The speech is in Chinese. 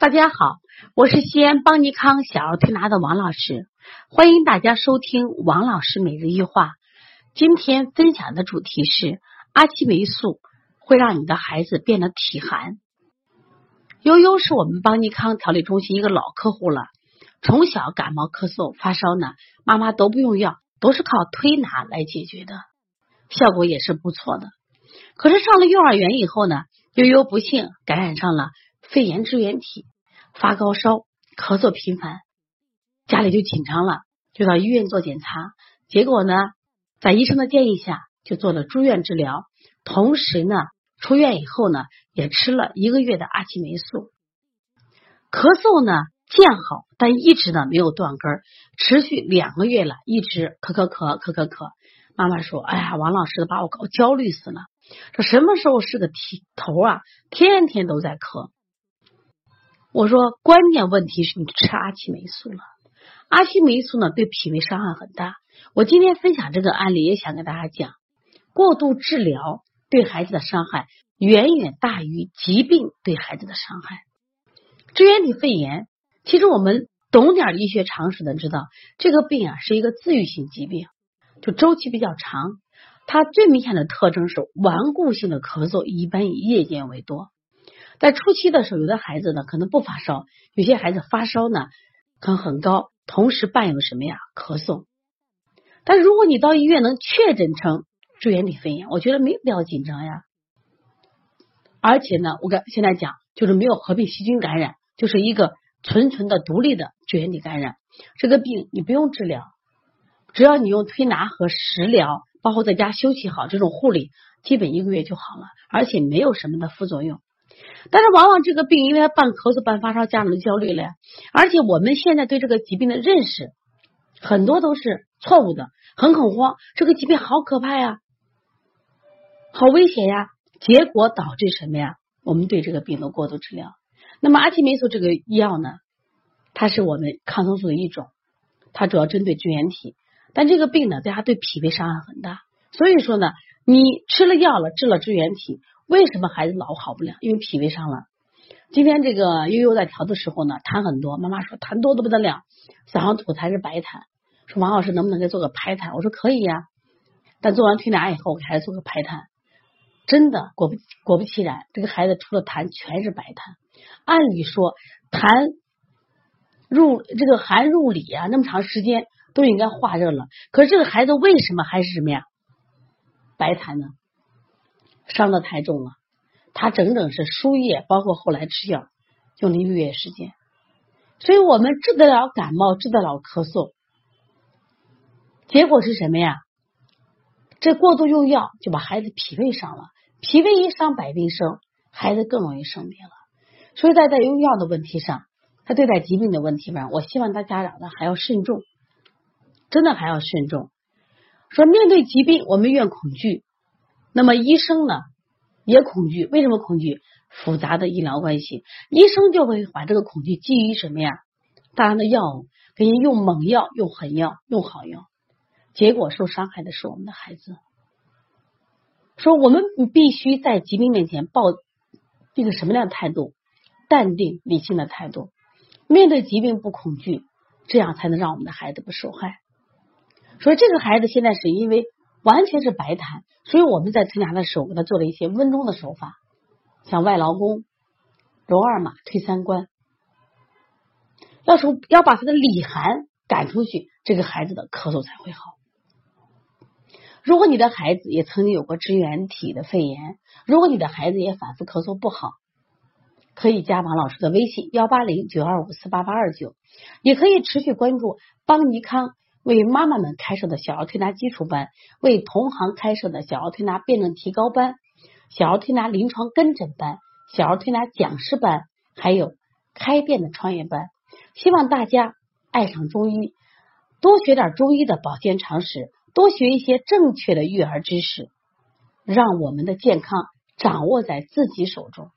大家好，我是西安邦尼康小儿推拿的王老师，欢迎大家收听王老师每日一话。今天分享的主题是阿奇霉素会让你的孩子变得体寒。悠悠是我们邦尼康调理中心一个老客户了，从小感冒咳嗽发烧呢，妈妈都不用药，都是靠推拿来解决的，效果也是不错的。可是上了幼儿园以后呢，悠悠不幸感染上了肺炎支原体。发高烧、咳嗽频繁，家里就紧张了，就到医院做检查。结果呢，在医生的建议下，就做了住院治疗。同时呢，出院以后呢，也吃了一个月的阿奇霉素。咳嗽呢见好，但一直呢没有断根，持续两个月了，一直咳咳咳咳咳咳。妈妈说：“哎呀，王老师把我搞焦虑死了，这什么时候是个题头啊？天天都在咳。”我说，关键问题是你吃阿奇霉素了。阿奇霉素呢，对脾胃伤害很大。我今天分享这个案例，也想跟大家讲，过度治疗对孩子的伤害远远大于疾病对孩子的伤害。支原体肺炎，其实我们懂点医学常识的知道，这个病啊是一个自愈性疾病，就周期比较长。它最明显的特征是顽固性的咳嗽，一般以夜间为多。在初期的时候，有的孩子呢可能不发烧，有些孩子发烧呢可能很高，同时伴有什么呀咳嗽。但如果你到医院能确诊成支原体肺炎，我觉得没必要紧张呀。而且呢，我跟现在讲就是没有合并细菌感染，就是一个纯纯的独立的支原体感染。这个病你不用治疗，只要你用推拿和食疗，包括在家休息好这种护理，基本一个月就好了，而且没有什么的副作用。但是往往这个病，因为他半咳嗽半发烧，家长就焦虑了呀。而且我们现在对这个疾病的认识很多都是错误的，很恐慌，这个疾病好可怕呀，好危险呀。结果导致什么呀？我们对这个病的过度治疗。那么阿奇霉素这个药呢，它是我们抗生素的一种，它主要针对支原体，但这个病呢，对它对脾胃伤害很大。所以说呢，你吃了药了，治了支原体。为什么孩子老好不了？因为脾胃伤了。今天这个悠悠在调的时候呢，痰很多。妈妈说痰多的不得了，早上吐痰是白痰。说王老师能不能给做个排痰？我说可以呀。但做完推拿以后，我给孩子做个排痰，真的果不果不其然，这个孩子除了痰全是白痰。按理说痰入这个寒入里啊，那么长时间都应该化热了。可是这个孩子为什么还是什么呀？白痰呢？伤的太重了，他整整是输液，包括后来吃药，用了一个月时间。所以我们治得了感冒，治得了咳嗽，结果是什么呀？这过度用药就把孩子脾胃伤了，脾胃一伤百病生，孩子更容易生病了。所以在在用药的问题上，他对待疾病的问题上，我希望他家长呢还要慎重，真的还要慎重。说面对疾病，我们越恐惧。那么医生呢也恐惧，为什么恐惧？复杂的医疗关系，医生就会把这个恐惧基于什么呀？大量的药物，给你用猛药、用狠药、用好药，结果受伤害的是我们的孩子。说我们必须在疾病面前抱一个什么样的态度？淡定理性的态度，面对疾病不恐惧，这样才能让我们的孩子不受害。所以这个孩子现在是因为。完全是白痰，所以我们在推拿的时候给他做了一些温中的手法，像外劳宫、揉二马、推三关，要从要把他的里寒赶出去，这个孩子的咳嗽才会好。如果你的孩子也曾经有过支原体的肺炎，如果你的孩子也反复咳嗽不好，可以加王老师的微信幺八零九二五四八八二九，也可以持续关注邦尼康。为妈妈们开设的小儿推拿基础班，为同行开设的小儿推拿辩证提高班，小儿推拿临床跟诊班，小儿推拿讲师班，还有开店的创业班，希望大家爱上中医，多学点中医的保健常识，多学一些正确的育儿知识，让我们的健康掌握在自己手中。